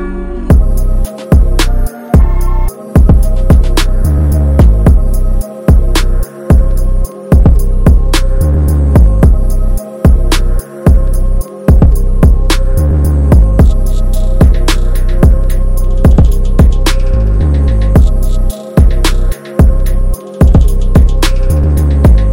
you.